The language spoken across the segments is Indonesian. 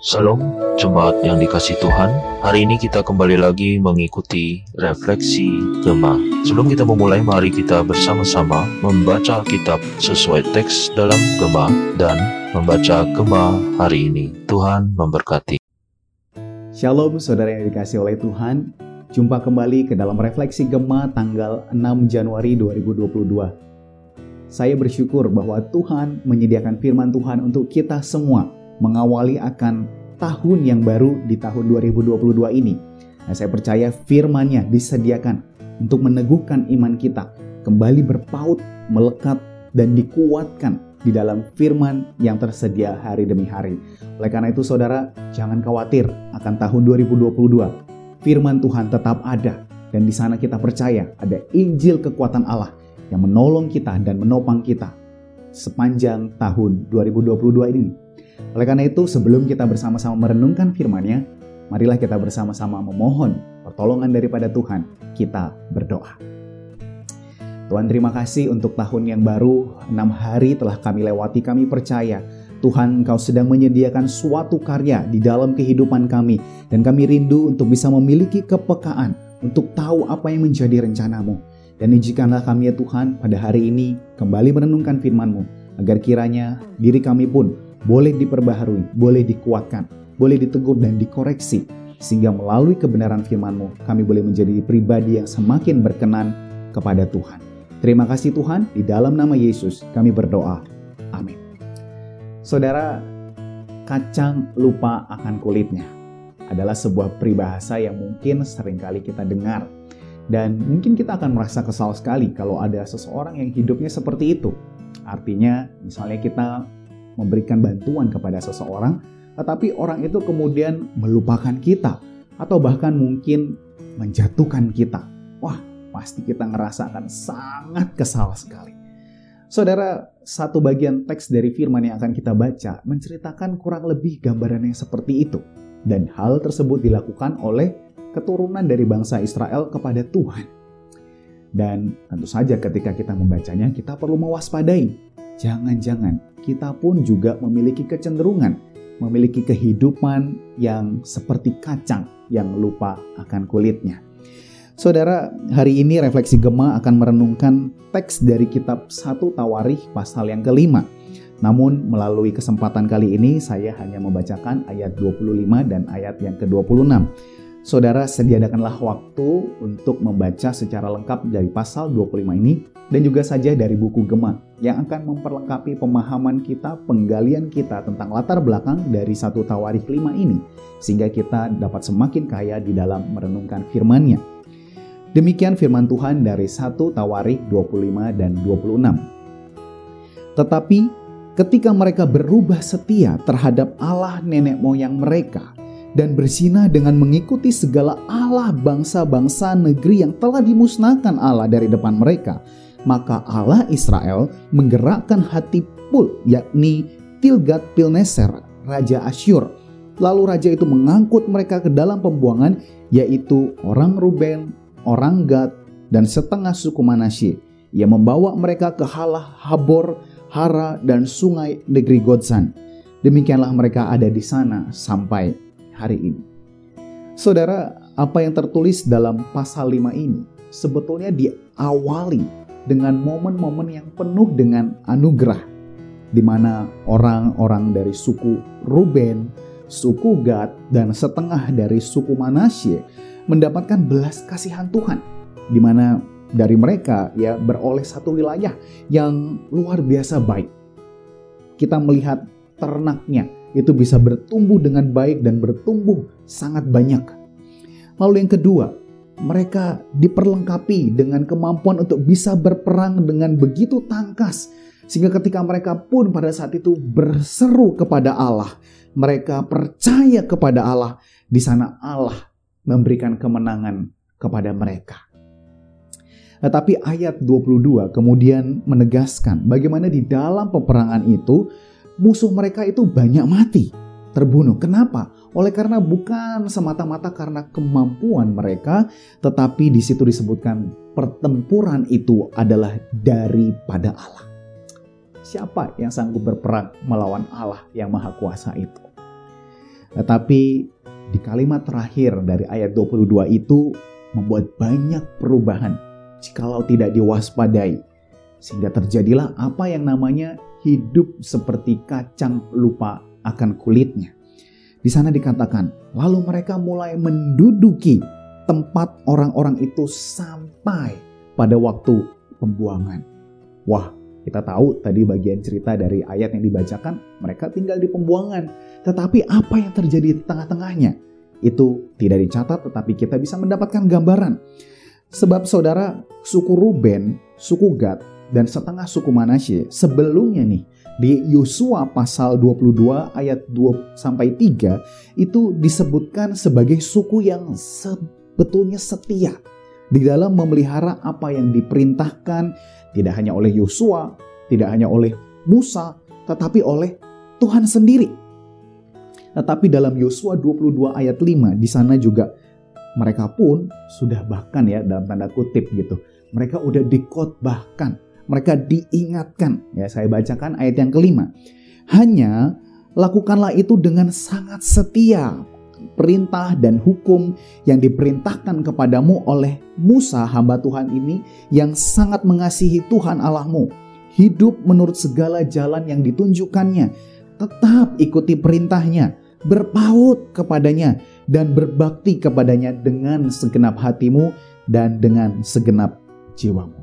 Salam, jemaat yang dikasih Tuhan. Hari ini kita kembali lagi mengikuti refleksi Gema. Sebelum kita memulai, mari kita bersama-sama membaca Alkitab sesuai teks dalam Gema dan membaca Gema hari ini. Tuhan memberkati. Shalom saudara yang dikasih oleh Tuhan. Jumpa kembali ke dalam refleksi Gema tanggal 6 Januari 2022. Saya bersyukur bahwa Tuhan menyediakan firman Tuhan untuk kita semua mengawali akan tahun yang baru di tahun 2022 ini. Nah, saya percaya firman-Nya disediakan untuk meneguhkan iman kita, kembali berpaut, melekat, dan dikuatkan di dalam firman yang tersedia hari demi hari. Oleh karena itu saudara, jangan khawatir akan tahun 2022. Firman Tuhan tetap ada dan di sana kita percaya ada Injil kekuatan Allah yang menolong kita dan menopang kita sepanjang tahun 2022 ini. Oleh karena itu, sebelum kita bersama-sama merenungkan firman-Nya, marilah kita bersama-sama memohon pertolongan daripada Tuhan. Kita berdoa. Tuhan terima kasih untuk tahun yang baru, enam hari telah kami lewati, kami percaya Tuhan Engkau sedang menyediakan suatu karya di dalam kehidupan kami dan kami rindu untuk bisa memiliki kepekaan untuk tahu apa yang menjadi rencanamu. Dan izinkanlah kami ya Tuhan pada hari ini kembali merenungkan firman-Mu agar kiranya diri kami pun boleh diperbaharui, boleh dikuatkan, boleh ditegur dan dikoreksi sehingga melalui kebenaran firman-Mu kami boleh menjadi pribadi yang semakin berkenan kepada Tuhan. Terima kasih Tuhan, di dalam nama Yesus kami berdoa. Amin. Saudara, kacang lupa akan kulitnya adalah sebuah peribahasa yang mungkin sering kali kita dengar. Dan mungkin kita akan merasa kesal sekali kalau ada seseorang yang hidupnya seperti itu. Artinya, misalnya kita memberikan bantuan kepada seseorang, tetapi orang itu kemudian melupakan kita atau bahkan mungkin menjatuhkan kita. Wah, pasti kita ngerasa akan sangat kesal sekali. Saudara, satu bagian teks dari firman yang akan kita baca menceritakan kurang lebih gambaran yang seperti itu. Dan hal tersebut dilakukan oleh keturunan dari bangsa Israel kepada Tuhan. Dan tentu saja ketika kita membacanya, kita perlu mewaspadai. Jangan-jangan kita pun juga memiliki kecenderungan, memiliki kehidupan yang seperti kacang yang lupa akan kulitnya. Saudara, hari ini Refleksi Gema akan merenungkan teks dari kitab 1 Tawarikh pasal yang kelima. Namun melalui kesempatan kali ini saya hanya membacakan ayat 25 dan ayat yang ke-26. Saudara sediadakanlah waktu untuk membaca secara lengkap dari pasal 25 ini dan juga saja dari buku Gema yang akan memperlengkapi pemahaman kita, penggalian kita tentang latar belakang dari satu Tawarikh 5 ini sehingga kita dapat semakin kaya di dalam merenungkan firman-Nya. Demikian firman Tuhan dari 1 Tawarikh 25 dan 26. Tetapi ketika mereka berubah setia terhadap Allah nenek moyang mereka dan bersinah dengan mengikuti segala Allah bangsa-bangsa negeri yang telah dimusnahkan Allah dari depan mereka, maka Allah Israel menggerakkan hati Pul, yakni Tilgat Pilneser, Raja Asyur. Lalu raja itu mengangkut mereka ke dalam pembuangan, yaitu orang Ruben, orang Gad, dan setengah suku Manasye. Ia membawa mereka ke Halah, Habor, Hara, dan sungai negeri Godsan. Demikianlah mereka ada di sana sampai hari ini. Saudara, apa yang tertulis dalam pasal 5 ini sebetulnya diawali dengan momen-momen yang penuh dengan anugerah di mana orang-orang dari suku Ruben, suku Gad, dan setengah dari suku Manasye mendapatkan belas kasihan Tuhan di mana dari mereka ya beroleh satu wilayah yang luar biasa baik. Kita melihat ternaknya itu bisa bertumbuh dengan baik dan bertumbuh sangat banyak. Lalu yang kedua, mereka diperlengkapi dengan kemampuan untuk bisa berperang dengan begitu tangkas sehingga ketika mereka pun pada saat itu berseru kepada Allah, mereka percaya kepada Allah, di sana Allah memberikan kemenangan kepada mereka. Tetapi ayat 22 kemudian menegaskan bagaimana di dalam peperangan itu musuh mereka itu banyak mati, terbunuh. Kenapa? Oleh karena bukan semata-mata karena kemampuan mereka, tetapi di situ disebutkan pertempuran itu adalah daripada Allah. Siapa yang sanggup berperang melawan Allah yang Maha Kuasa itu? Tetapi di kalimat terakhir dari ayat 22 itu membuat banyak perubahan jikalau tidak diwaspadai. Sehingga terjadilah apa yang namanya hidup seperti kacang lupa akan kulitnya. Di sana dikatakan, lalu mereka mulai menduduki tempat orang-orang itu sampai pada waktu pembuangan. Wah, kita tahu tadi bagian cerita dari ayat yang dibacakan, mereka tinggal di pembuangan. Tetapi apa yang terjadi di tengah-tengahnya? Itu tidak dicatat, tetapi kita bisa mendapatkan gambaran. Sebab saudara, suku Ruben, suku Gad, dan setengah suku Manasye sebelumnya nih di Yosua pasal 22 ayat 2 sampai 3 itu disebutkan sebagai suku yang sebetulnya setia di dalam memelihara apa yang diperintahkan tidak hanya oleh Yosua, tidak hanya oleh Musa, tetapi oleh Tuhan sendiri. Tetapi dalam Yosua 22 ayat 5 di sana juga mereka pun sudah bahkan ya dalam tanda kutip gitu. Mereka udah dikotbahkan mereka diingatkan. Ya, saya bacakan ayat yang kelima. Hanya lakukanlah itu dengan sangat setia. Perintah dan hukum yang diperintahkan kepadamu oleh Musa hamba Tuhan ini yang sangat mengasihi Tuhan Allahmu. Hidup menurut segala jalan yang ditunjukkannya. Tetap ikuti perintahnya, berpaut kepadanya, dan berbakti kepadanya dengan segenap hatimu dan dengan segenap jiwamu.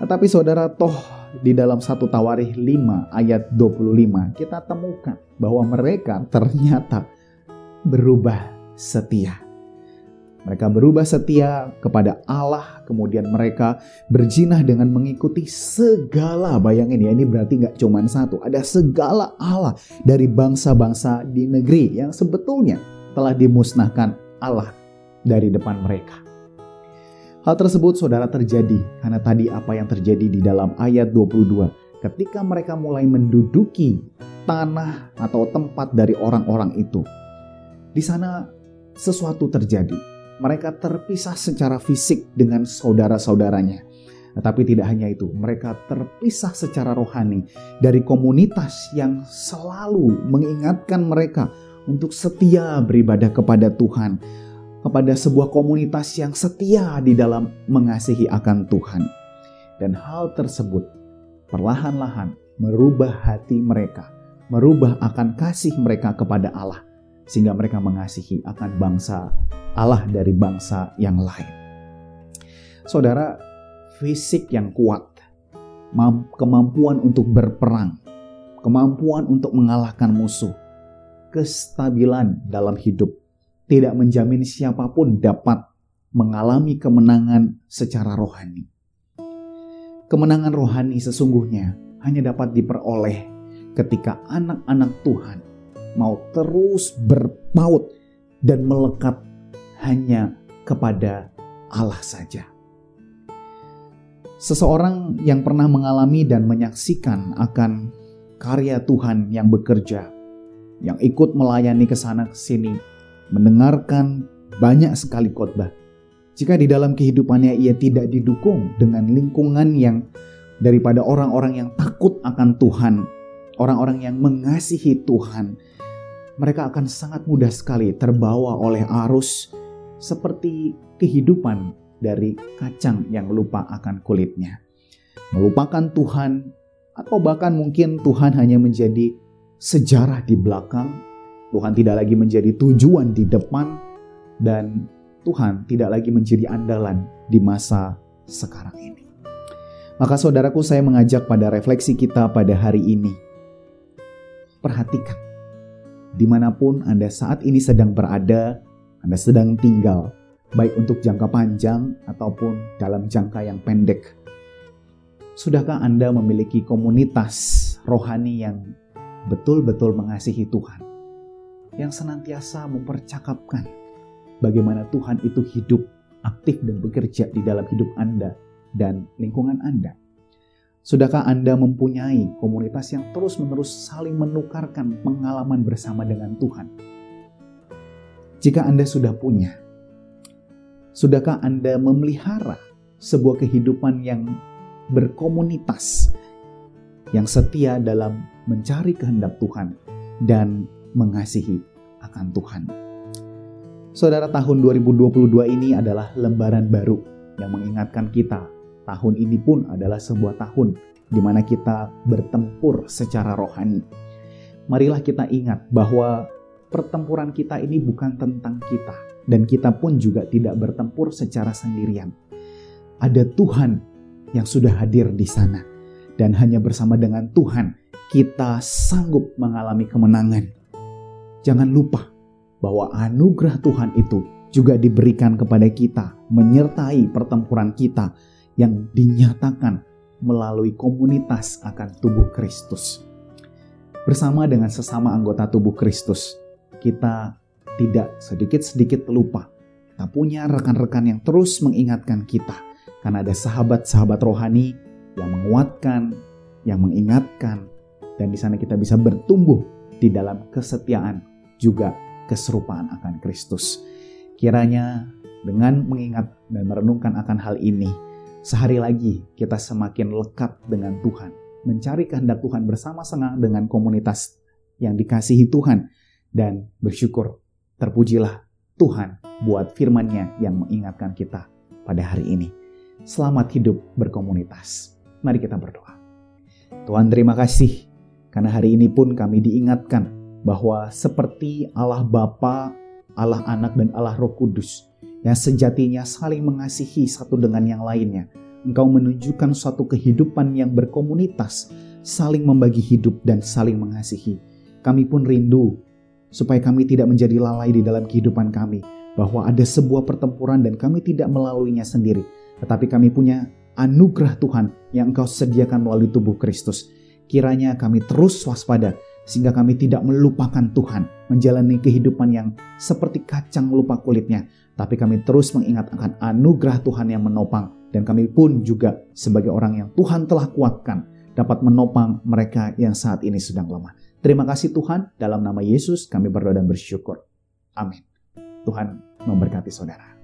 Tetapi saudara toh di dalam satu Tawarikh 5 ayat 25 kita temukan bahwa mereka ternyata berubah setia. Mereka berubah setia kepada Allah, kemudian mereka berjinah dengan mengikuti segala, bayangin ya ini berarti nggak cuma satu, ada segala Allah dari bangsa-bangsa di negeri yang sebetulnya telah dimusnahkan Allah dari depan mereka. Hal tersebut saudara terjadi karena tadi apa yang terjadi di dalam ayat 22. Ketika mereka mulai menduduki tanah atau tempat dari orang-orang itu. Di sana sesuatu terjadi. Mereka terpisah secara fisik dengan saudara-saudaranya. Tetapi tidak hanya itu, mereka terpisah secara rohani dari komunitas yang selalu mengingatkan mereka untuk setia beribadah kepada Tuhan, kepada sebuah komunitas yang setia di dalam mengasihi akan Tuhan. Dan hal tersebut perlahan-lahan merubah hati mereka, merubah akan kasih mereka kepada Allah, sehingga mereka mengasihi akan bangsa Allah dari bangsa yang lain. Saudara, fisik yang kuat, kemampuan untuk berperang, kemampuan untuk mengalahkan musuh, kestabilan dalam hidup tidak menjamin siapa pun dapat mengalami kemenangan secara rohani. Kemenangan rohani sesungguhnya hanya dapat diperoleh ketika anak-anak Tuhan mau terus berpaut dan melekat hanya kepada Allah saja. Seseorang yang pernah mengalami dan menyaksikan akan karya Tuhan yang bekerja, yang ikut melayani ke sana ke sini, mendengarkan banyak sekali khotbah. Jika di dalam kehidupannya ia tidak didukung dengan lingkungan yang daripada orang-orang yang takut akan Tuhan, orang-orang yang mengasihi Tuhan, mereka akan sangat mudah sekali terbawa oleh arus seperti kehidupan dari kacang yang lupa akan kulitnya. Melupakan Tuhan atau bahkan mungkin Tuhan hanya menjadi sejarah di belakang Tuhan tidak lagi menjadi tujuan di depan dan Tuhan tidak lagi menjadi andalan di masa sekarang ini. Maka saudaraku saya mengajak pada refleksi kita pada hari ini. Perhatikan, di mana pun Anda saat ini sedang berada, Anda sedang tinggal, baik untuk jangka panjang ataupun dalam jangka yang pendek. Sudahkah Anda memiliki komunitas rohani yang betul-betul mengasihi Tuhan? Yang senantiasa mempercakapkan bagaimana Tuhan itu hidup aktif dan bekerja di dalam hidup Anda dan lingkungan Anda. Sudahkah Anda mempunyai komunitas yang terus-menerus saling menukarkan pengalaman bersama dengan Tuhan? Jika Anda sudah punya, sudahkah Anda memelihara sebuah kehidupan yang berkomunitas, yang setia dalam mencari kehendak Tuhan dan mengasihi akan Tuhan. Saudara, tahun 2022 ini adalah lembaran baru yang mengingatkan kita. Tahun ini pun adalah sebuah tahun di mana kita bertempur secara rohani. Marilah kita ingat bahwa pertempuran kita ini bukan tentang kita, dan kita pun juga tidak bertempur secara sendirian. Ada Tuhan yang sudah hadir di sana, dan hanya bersama dengan Tuhan kita sanggup mengalami kemenangan. Jangan lupa bahwa anugerah Tuhan itu juga diberikan kepada kita, menyertai pertempuran kita yang dinyatakan melalui komunitas akan tubuh Kristus. Bersama dengan sesama anggota tubuh Kristus, kita tidak sedikit-sedikit lupa. Kita punya rekan-rekan yang terus mengingatkan kita, karena ada sahabat-sahabat rohani yang menguatkan, yang mengingatkan, dan di sana kita bisa bertumbuh di dalam kesetiaan juga keserupaan akan Kristus. Kiranya dengan mengingat dan merenungkan akan hal ini, sehari lagi kita semakin lekat dengan Tuhan, mencari kehendak Tuhan bersama-sama dengan komunitas yang dikasihi Tuhan, dan bersyukur terpujilah Tuhan buat firman-Nya yang mengingatkan kita pada hari ini. Selamat hidup berkomunitas. Mari kita berdoa. Tuhan terima kasih karena hari ini pun kami diingatkan bahwa seperti Allah Bapa, Allah Anak dan Allah Roh Kudus yang sejatinya saling mengasihi satu dengan yang lainnya. Engkau menunjukkan suatu kehidupan yang berkomunitas, saling membagi hidup dan saling mengasihi. Kami pun rindu supaya kami tidak menjadi lalai di dalam kehidupan kami, bahwa ada sebuah pertempuran dan kami tidak melaluinya sendiri, tetapi kami punya anugerah Tuhan yang Engkau sediakan melalui tubuh Kristus. Kiranya kami terus waspada sehingga kami tidak melupakan Tuhan, menjalani kehidupan yang seperti kacang lupa kulitnya, tapi kami terus mengingat akan anugerah Tuhan yang menopang, dan kami pun juga sebagai orang yang Tuhan telah kuatkan, dapat menopang mereka yang saat ini sedang lemah. Terima kasih Tuhan, dalam nama Yesus kami berdoa dan bersyukur. Amin. Tuhan memberkati saudara.